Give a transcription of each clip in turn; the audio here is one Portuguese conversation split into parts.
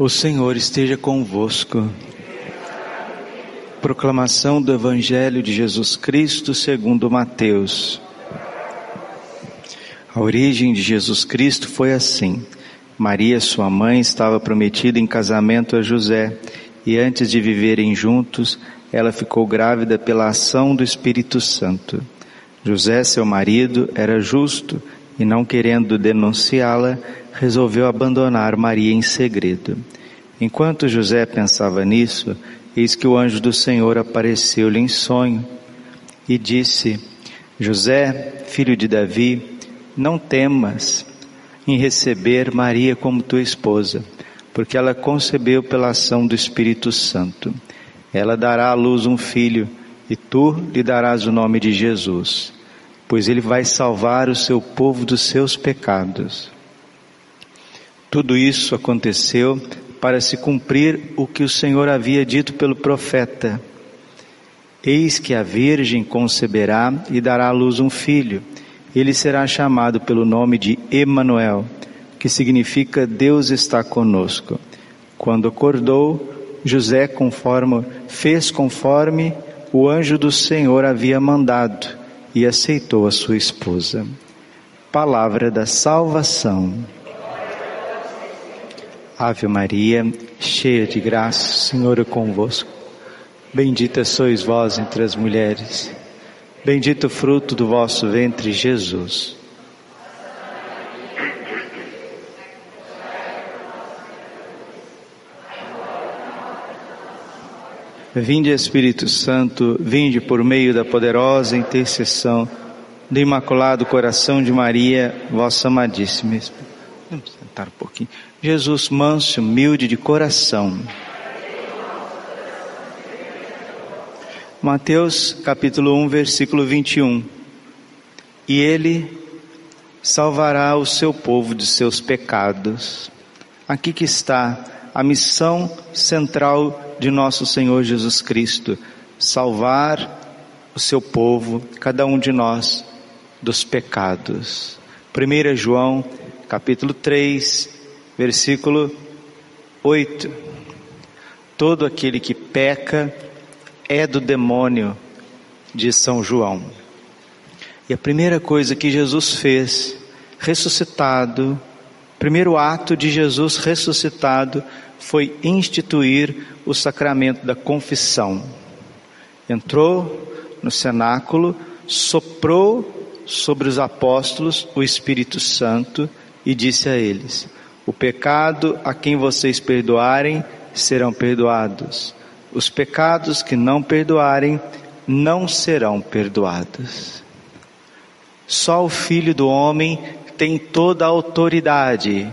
O Senhor esteja convosco. Proclamação do Evangelho de Jesus Cristo segundo Mateus. A origem de Jesus Cristo foi assim. Maria, sua mãe, estava prometida em casamento a José, e antes de viverem juntos, ela ficou grávida pela ação do Espírito Santo. José, seu marido, era justo e, não querendo denunciá-la, resolveu abandonar Maria em segredo. Enquanto José pensava nisso, eis que o anjo do Senhor apareceu-lhe em sonho e disse: José, filho de Davi, não temas em receber Maria como tua esposa, porque ela concebeu pela ação do Espírito Santo. Ela dará à luz um filho, e tu lhe darás o nome de Jesus, pois ele vai salvar o seu povo dos seus pecados. Tudo isso aconteceu para se cumprir o que o Senhor havia dito pelo profeta. Eis que a Virgem conceberá e dará à luz um filho. Ele será chamado pelo nome de Emanuel, que significa Deus está conosco. Quando acordou, José conforme, fez conforme o anjo do Senhor havia mandado e aceitou a sua esposa. Palavra da salvação. Ave Maria, cheia de graça, o Senhor é convosco. Bendita sois vós entre as mulheres. Bendito o fruto do vosso ventre, Jesus. Vinde Espírito Santo, vinde por meio da poderosa intercessão do Imaculado Coração de Maria, vossa amadíssima. Vamos sentar um pouquinho. Jesus manso, humilde de coração. Mateus capítulo 1, versículo 21. E ele salvará o seu povo de seus pecados. Aqui que está a missão central de nosso Senhor Jesus Cristo: salvar o seu povo, cada um de nós, dos pecados. 1 João capítulo 3, versículo 8. Todo aquele que peca é do demônio, diz São João. E a primeira coisa que Jesus fez, ressuscitado, primeiro ato de Jesus ressuscitado, foi instituir o sacramento da confissão. Entrou no cenáculo, soprou sobre os apóstolos o Espírito Santo e disse a eles: O pecado a quem vocês perdoarem serão perdoados, os pecados que não perdoarem não serão perdoados. Só o Filho do Homem tem toda a autoridade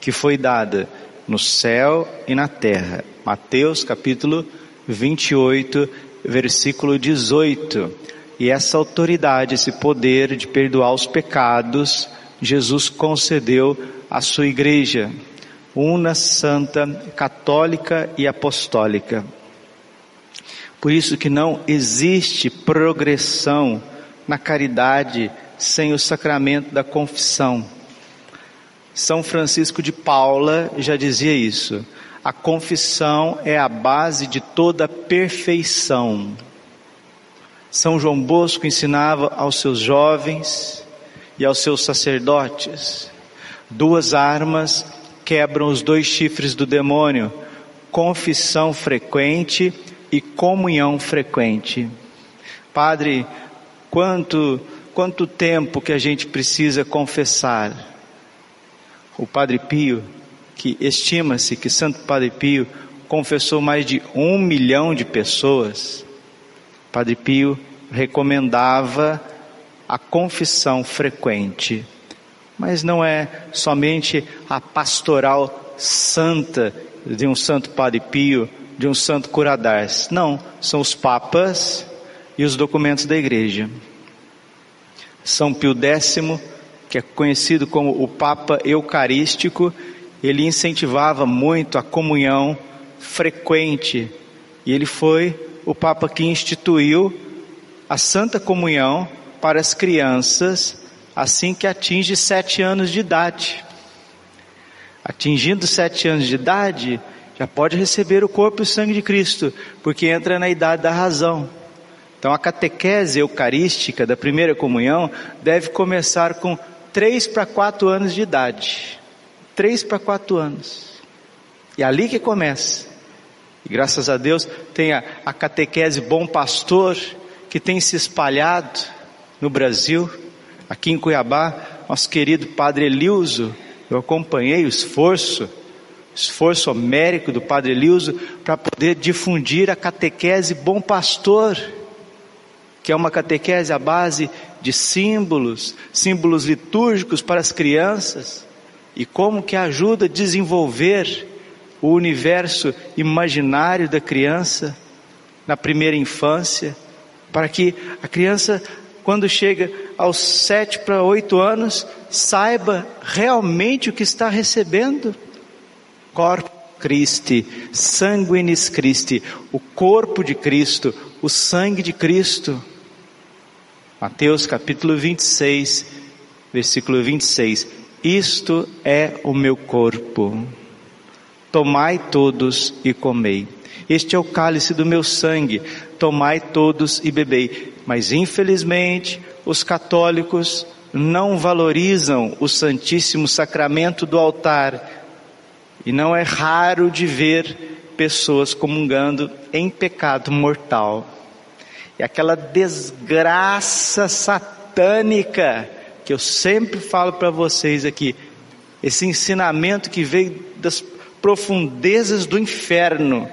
que foi dada no céu e na terra. Mateus capítulo 28, versículo 18. E essa autoridade, esse poder de perdoar os pecados, Jesus concedeu à sua igreja, una, santa, católica e apostólica. Por isso que não existe progressão na caridade sem o sacramento da confissão. São Francisco de Paula já dizia isso. A confissão é a base de toda perfeição. São João Bosco ensinava aos seus jovens e aos seus sacerdotes. Duas armas quebram os dois chifres do demônio: confissão frequente e comunhão frequente. Padre, quanto quanto tempo que a gente precisa confessar? O Padre Pio, que estima-se que Santo Padre Pio confessou mais de um milhão de pessoas. Padre Pio recomendava a confissão frequente. Mas não é somente a pastoral santa de um santo Padre Pio, de um santo Curadars. Não, são os papas e os documentos da igreja. São Pio X, que é conhecido como o Papa Eucarístico, ele incentivava muito a comunhão frequente e ele foi o Papa que instituiu a Santa Comunhão para as crianças assim que atinge sete anos de idade. Atingindo sete anos de idade, já pode receber o corpo e o sangue de Cristo, porque entra na idade da razão. Então a catequese eucarística da primeira comunhão deve começar com três para quatro anos de idade. Três para quatro anos. E é ali que começa. E graças a Deus tem a, a catequese Bom Pastor, que tem se espalhado no Brasil, aqui em Cuiabá, nosso querido Padre Elilzo, eu acompanhei o esforço, esforço homérico do Padre Elilzo para poder difundir a catequese Bom Pastor, que é uma catequese à base de símbolos, símbolos litúrgicos para as crianças, e como que ajuda a desenvolver o universo imaginário da criança na primeira infância, para que a criança, quando chega aos sete para oito anos, saiba realmente o que está recebendo. Corpo Christi, sanguinis Christi, o corpo de Cristo, o sangue de Cristo. Mateus capítulo 26, versículo 26. Isto é o meu corpo. Tomai todos e comei. Este é o cálice do meu sangue. Tomai todos e bebei. Mas infelizmente, os católicos não valorizam o Santíssimo Sacramento do altar. E não é raro de ver pessoas comungando em pecado mortal. E aquela desgraça satânica que eu sempre falo para vocês aqui, esse ensinamento que veio das profundezas do inferno.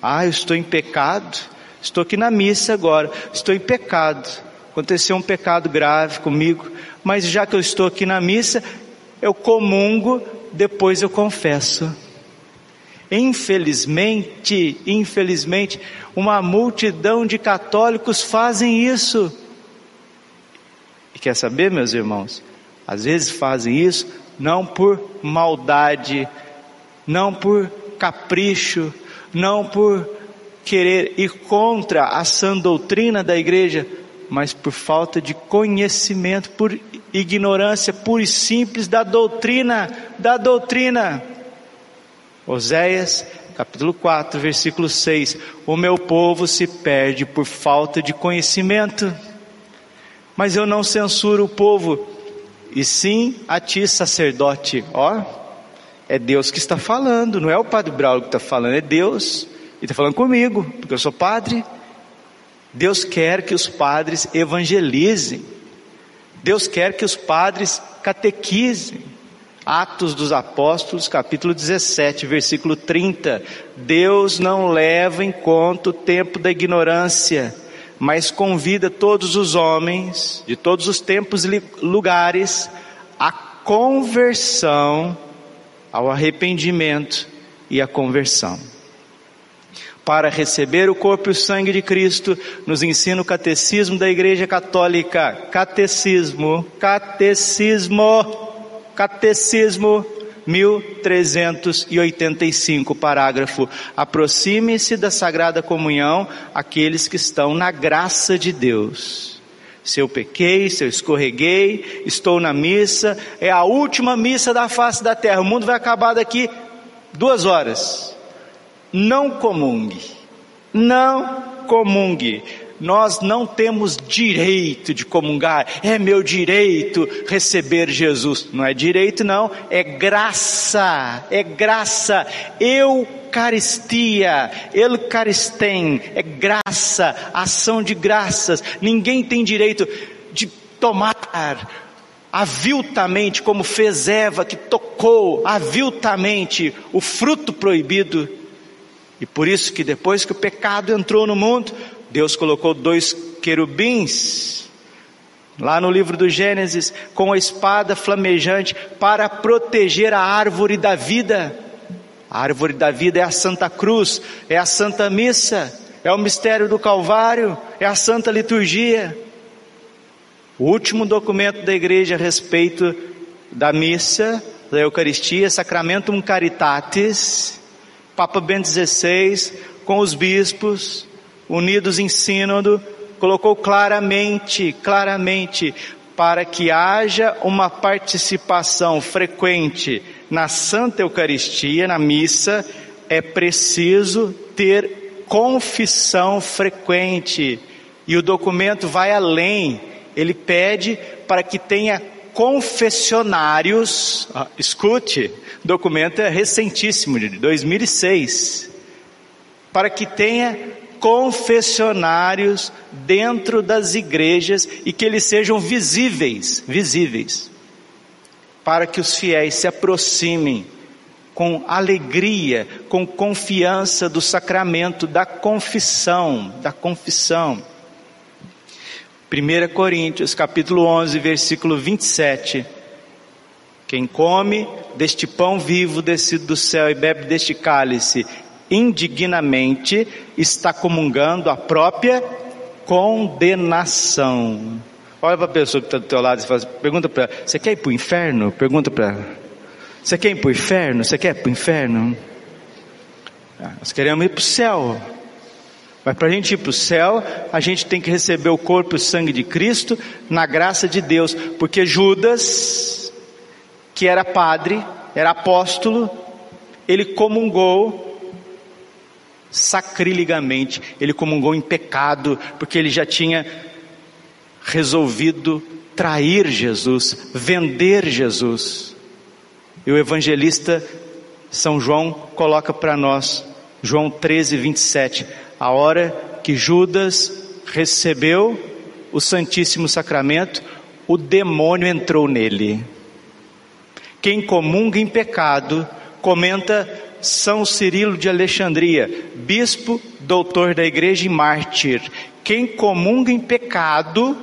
Ah, eu estou em pecado, estou aqui na missa agora, estou em pecado. Aconteceu um pecado grave comigo, mas já que eu estou aqui na missa, eu comungo, depois eu confesso. Infelizmente, infelizmente, uma multidão de católicos fazem isso. E quer saber, meus irmãos? Às vezes fazem isso não por maldade, não por capricho, não por querer ir contra a sã doutrina da igreja, mas por falta de conhecimento, por ignorância pura e simples da doutrina, da doutrina. Oséias, capítulo 4, versículo 6: O meu povo se perde por falta de conhecimento. Mas eu não censuro o povo, e sim a ti, sacerdote. Ó, é Deus que está falando, não é o Padre Braulio que está falando, é Deus. Ele está falando comigo, porque eu sou padre. Deus quer que os padres evangelizem. Deus quer que os padres catequizem. Atos dos Apóstolos, capítulo 17, versículo 30. Deus não leva em conta o tempo da ignorância, mas convida todos os homens, de todos os tempos e lugares, à conversão ao arrependimento e à conversão. Para receber o corpo e o sangue de Cristo, nos ensina o catecismo da Igreja Católica. Catecismo, catecismo, catecismo 1385, parágrafo. Aproxime-se da Sagrada Comunhão aqueles que estão na graça de Deus se eu pequei, se eu escorreguei, estou na missa, é a última missa da face da terra, o mundo vai acabar daqui duas horas. Não comungue, não comungue. Nós não temos direito de comungar, é meu direito receber Jesus. Não é direito, não, é graça, é graça. Eucaristia, Eucaristem, é graça, ação de graças. Ninguém tem direito de tomar aviltamente, como fez Eva, que tocou aviltamente o fruto proibido. E por isso que depois que o pecado entrou no mundo, Deus colocou dois querubins lá no livro do Gênesis com a espada flamejante para proteger a árvore da vida. A árvore da vida é a Santa Cruz, é a Santa Missa, é o mistério do Calvário, é a Santa Liturgia. O último documento da igreja a respeito da missa, da Eucaristia, Sacramentum Caritatis, Papa Bento XVI, com os bispos, unidos em sínodo, colocou claramente, claramente, para que haja uma participação frequente na Santa Eucaristia, na missa, é preciso ter confissão frequente. E o documento vai além, ele pede para que tenha confessionários. Ah, escute, documento é recentíssimo, de 2006. Para que tenha confessionários dentro das igrejas e que eles sejam visíveis, visíveis, para que os fiéis se aproximem com alegria, com confiança do sacramento da confissão, da confissão. 1 Coríntios, capítulo 11, versículo 27. Quem come deste pão vivo descido do céu e bebe deste cálice indignamente está comungando a própria condenação. Olha para a pessoa que está do teu lado e faz, pergunta para ela, você quer ir para o inferno? Pergunta para ela. Você quer ir para o inferno? Você quer ir para o inferno? Ah, nós queremos ir para o céu. Mas para a gente ir para o céu, a gente tem que receber o corpo e o sangue de Cristo na graça de Deus. Porque Judas, que era padre, era apóstolo, ele comungou sacrilegamente, ele comungou em pecado, porque ele já tinha resolvido trair Jesus, vender Jesus. E o evangelista São João coloca para nós, João 13, 27, a hora que Judas recebeu o Santíssimo Sacramento, o demônio entrou nele. Quem comunga em pecado, comenta são Cirilo de Alexandria, bispo, doutor da igreja e mártir. Quem comunga em pecado,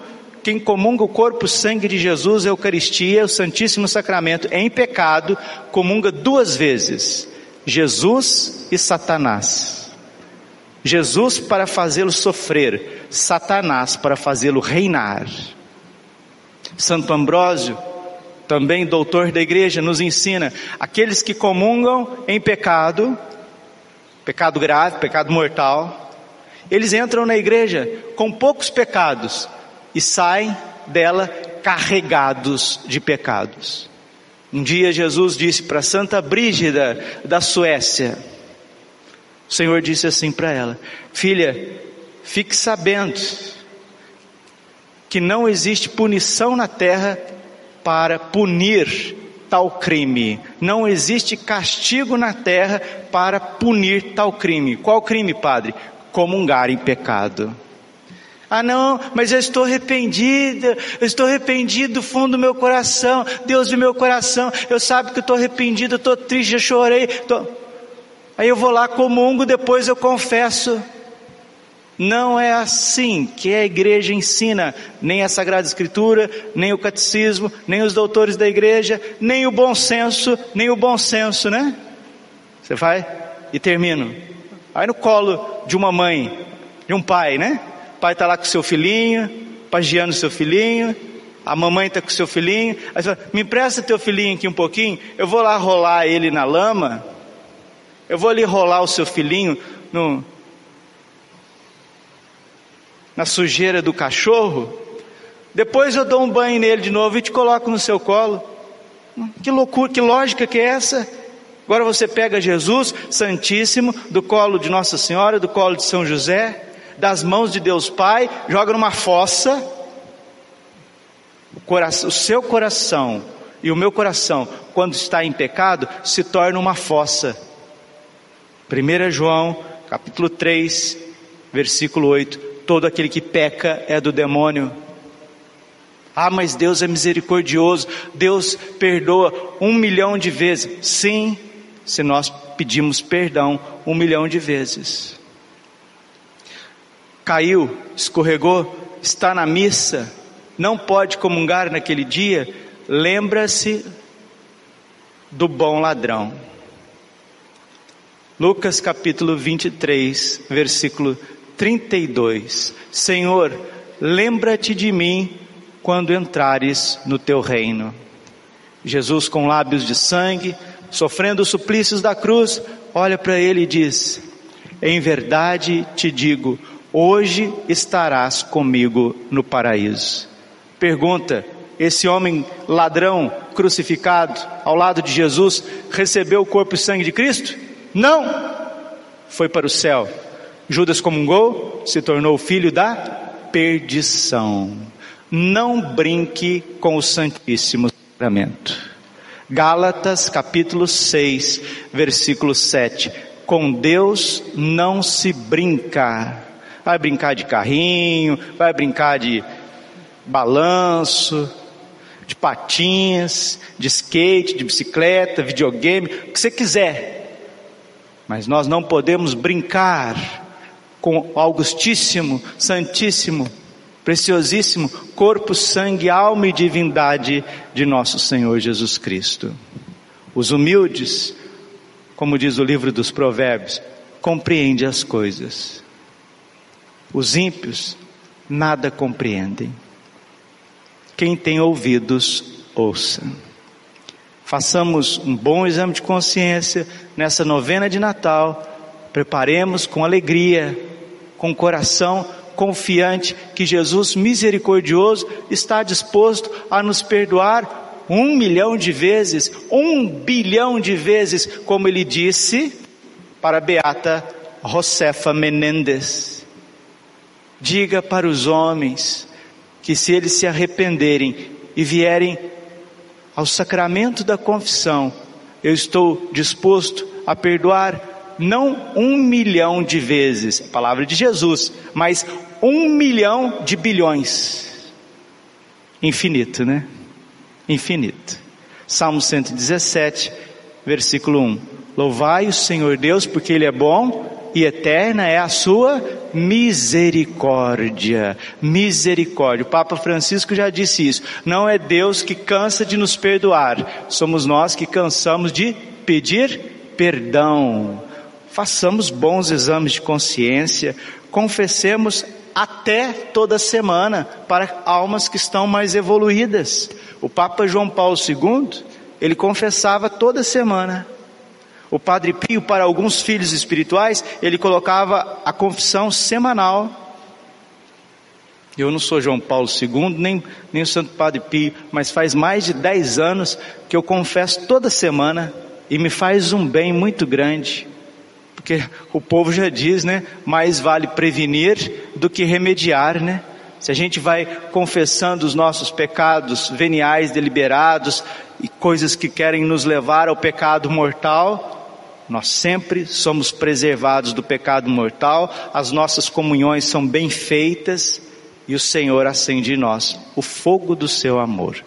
quem comunga o corpo e sangue de Jesus, a Eucaristia, o Santíssimo Sacramento em pecado, comunga duas vezes: Jesus e Satanás. Jesus para fazê-lo sofrer, Satanás para fazê-lo reinar. Santo Ambrósio também doutor da igreja, nos ensina: aqueles que comungam em pecado, pecado grave, pecado mortal, eles entram na igreja com poucos pecados e saem dela carregados de pecados. Um dia Jesus disse para Santa Brígida da Suécia, o Senhor disse assim para ela: Filha, fique sabendo que não existe punição na terra para punir tal crime. Não existe castigo na terra para punir tal crime. Qual crime, padre? Comungar em pecado. Ah, não, mas eu estou arrependida, eu estou arrependido do fundo do meu coração, Deus do meu coração, eu sabe que eu estou arrependido, eu estou triste, eu chorei. Tô... Aí eu vou lá, comungo, depois eu confesso. Não é assim que a igreja ensina, nem a Sagrada Escritura, nem o catecismo, nem os doutores da igreja, nem o bom senso, nem o bom senso, né? Você vai e termino. Aí no colo de uma mãe, de um pai, né? O pai está lá com seu filhinho, pagiando seu filhinho, a mamãe está com seu filhinho, aí você fala, me empresta teu filhinho aqui um pouquinho, eu vou lá rolar ele na lama, eu vou ali rolar o seu filhinho no, na sujeira do cachorro, depois eu dou um banho nele de novo e te coloco no seu colo. Que loucura, que lógica que é essa? Agora você pega Jesus Santíssimo do colo de Nossa Senhora, do colo de São José, das mãos de Deus Pai, joga numa fossa. O, coração, o seu coração e o meu coração, quando está em pecado, se torna uma fossa. 1 João, capítulo 3, versículo 8 todo aquele que peca é do demônio. Ah, mas Deus é misericordioso, Deus perdoa um milhão de vezes. Sim, se nós pedimos perdão um milhão de vezes. Caiu, escorregou, está na missa, não pode comungar naquele dia, lembra-se do bom ladrão. Lucas capítulo 23, versículo 32: Senhor, lembra-te de mim quando entrares no teu reino. Jesus, com lábios de sangue, sofrendo os suplícios da cruz, olha para ele e diz: Em verdade te digo, hoje estarás comigo no paraíso. Pergunta: esse homem ladrão crucificado ao lado de Jesus recebeu o corpo e sangue de Cristo? Não! Foi para o céu. Judas comungou, se tornou filho da perdição. Não brinque com o Santíssimo Sacramento. Gálatas capítulo 6, versículo 7. Com Deus não se brinca. Vai brincar de carrinho, vai brincar de balanço, de patins, de skate, de bicicleta, videogame, o que você quiser. Mas nós não podemos brincar com o Augustíssimo, Santíssimo, Preciosíssimo corpo, sangue, alma e divindade de nosso Senhor Jesus Cristo. Os humildes, como diz o livro dos Provérbios, compreendem as coisas. Os ímpios nada compreendem. Quem tem ouvidos, ouça. Façamos um bom exame de consciência nessa novena de Natal. Preparemos com alegria, com coração confiante que Jesus misericordioso está disposto a nos perdoar um milhão de vezes, um bilhão de vezes, como ele disse para a beata Josefa Menendez. Diga para os homens que se eles se arrependerem e vierem ao sacramento da confissão, eu estou disposto a perdoar não um milhão de vezes, a palavra de Jesus, mas um milhão de bilhões. Infinito, né? Infinito. Salmo 117, versículo 1. Louvai o Senhor Deus, porque Ele é bom e eterna é a sua misericórdia. Misericórdia. O Papa Francisco já disse isso. Não é Deus que cansa de nos perdoar, somos nós que cansamos de pedir perdão. Façamos bons exames de consciência, confessemos até toda semana para almas que estão mais evoluídas. O Papa João Paulo II, ele confessava toda semana. O Padre Pio, para alguns filhos espirituais, ele colocava a confissão semanal. Eu não sou João Paulo II, nem, nem o Santo Padre Pio, mas faz mais de 10 anos que eu confesso toda semana e me faz um bem muito grande. Porque o povo já diz, né? Mais vale prevenir do que remediar, né? Se a gente vai confessando os nossos pecados veniais deliberados e coisas que querem nos levar ao pecado mortal, nós sempre somos preservados do pecado mortal, as nossas comunhões são bem feitas e o Senhor acende em nós o fogo do seu amor.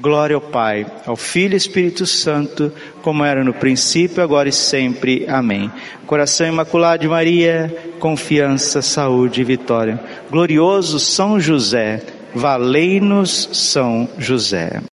Glória ao Pai, ao Filho e Espírito Santo, como era no princípio, agora e sempre. Amém. Coração Imaculado de Maria, confiança, saúde e vitória. Glorioso São José, valei-nos São José.